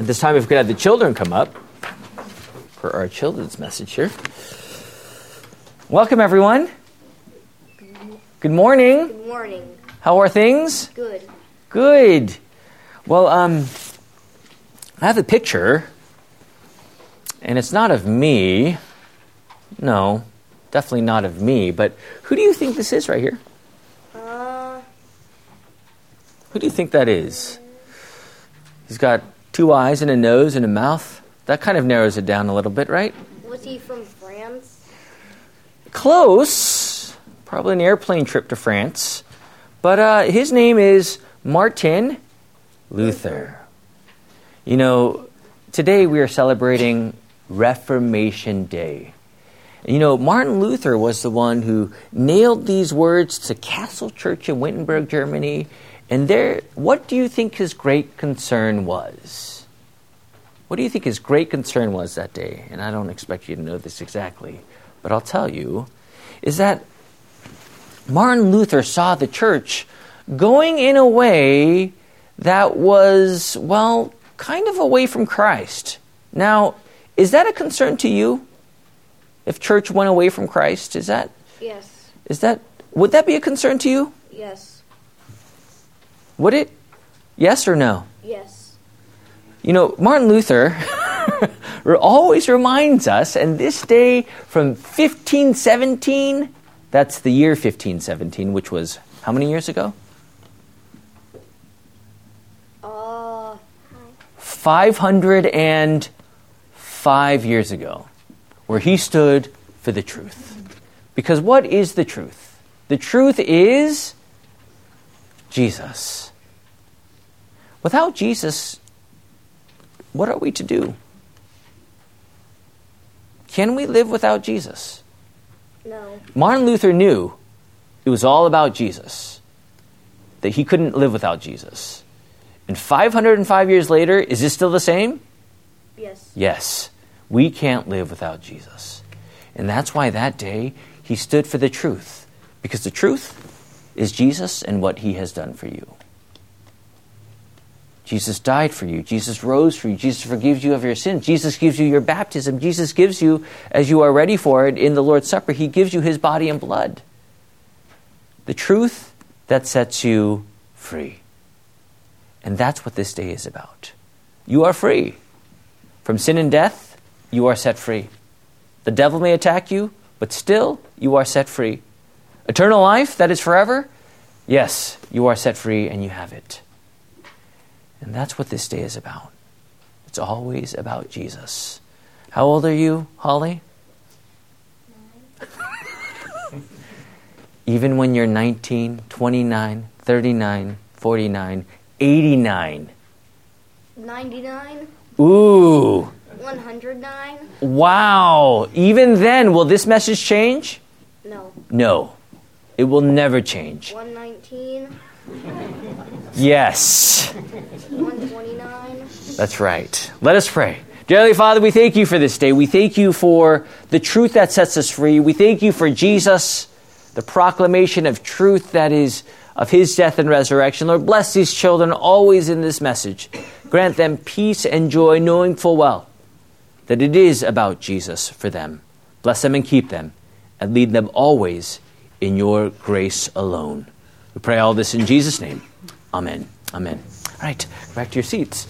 At this time, if we could have the children come up for our children's message here. Welcome, everyone. Good morning. Good morning. How are things? Good. Good. Well, um, I have a picture, and it's not of me. No, definitely not of me. But who do you think this is right here? Uh, Who do you think that is? He's got two eyes and a nose and a mouth. That kind of narrows it down a little bit, right? was he from France? Close. Probably an airplane trip to France. But uh, his name is Martin Luther. You know, today we are celebrating Reformation Day. You know, Martin Luther was the one who nailed these words to Castle Church in Wittenberg, Germany. And there, what do you think his great concern was? What do you think his great concern was that day? And I don't expect you to know this exactly, but I'll tell you is that Martin Luther saw the church going in a way that was, well, kind of away from Christ. Now, is that a concern to you? If church went away from Christ, is that Yes. is that would that be a concern to you? Yes. Would it? Yes or no? Yes. You know, Martin Luther always reminds us, and this day from 1517, that's the year 1517, which was how many years ago? Uh, 505 years ago, where he stood for the truth. Because what is the truth? The truth is Jesus. Without Jesus, what are we to do? Can we live without Jesus? no. Martin Luther knew it was all about Jesus, that he couldn't live without Jesus. And 505 years later, is this still the same? Yes. Yes, we can't live without Jesus. And that's why that day he stood for the truth, because the truth is Jesus and what he has done for you. Jesus died for you. Jesus rose for you. Jesus forgives you of your sins. Jesus gives you your baptism. Jesus gives you, as you are ready for it in the Lord's Supper, he gives you his body and blood. The truth that sets you free. And that's what this day is about. You are free. From sin and death, you are set free. The devil may attack you, but still, you are set free. Eternal life, that is forever, yes, you are set free and you have it. And that's what this day is about. It's always about Jesus. How old are you, Holly? Even when you're 19, 29, 39, 49, 89. 99? Ooh, 109? wow. Even then, will this message change? No. No, it will never change. 119? Yes. 129? That's right. Let us pray. Dear Heavenly Father, we thank you for this day. We thank you for the truth that sets us free. We thank you for Jesus, the proclamation of truth that is of his death and resurrection. Lord, bless these children always in this message. Grant them peace and joy, knowing full well that it is about Jesus for them. Bless them and keep them, and lead them always in your grace alone. We pray all this in Jesus' name. Amen. Amen. All right, back to your seats.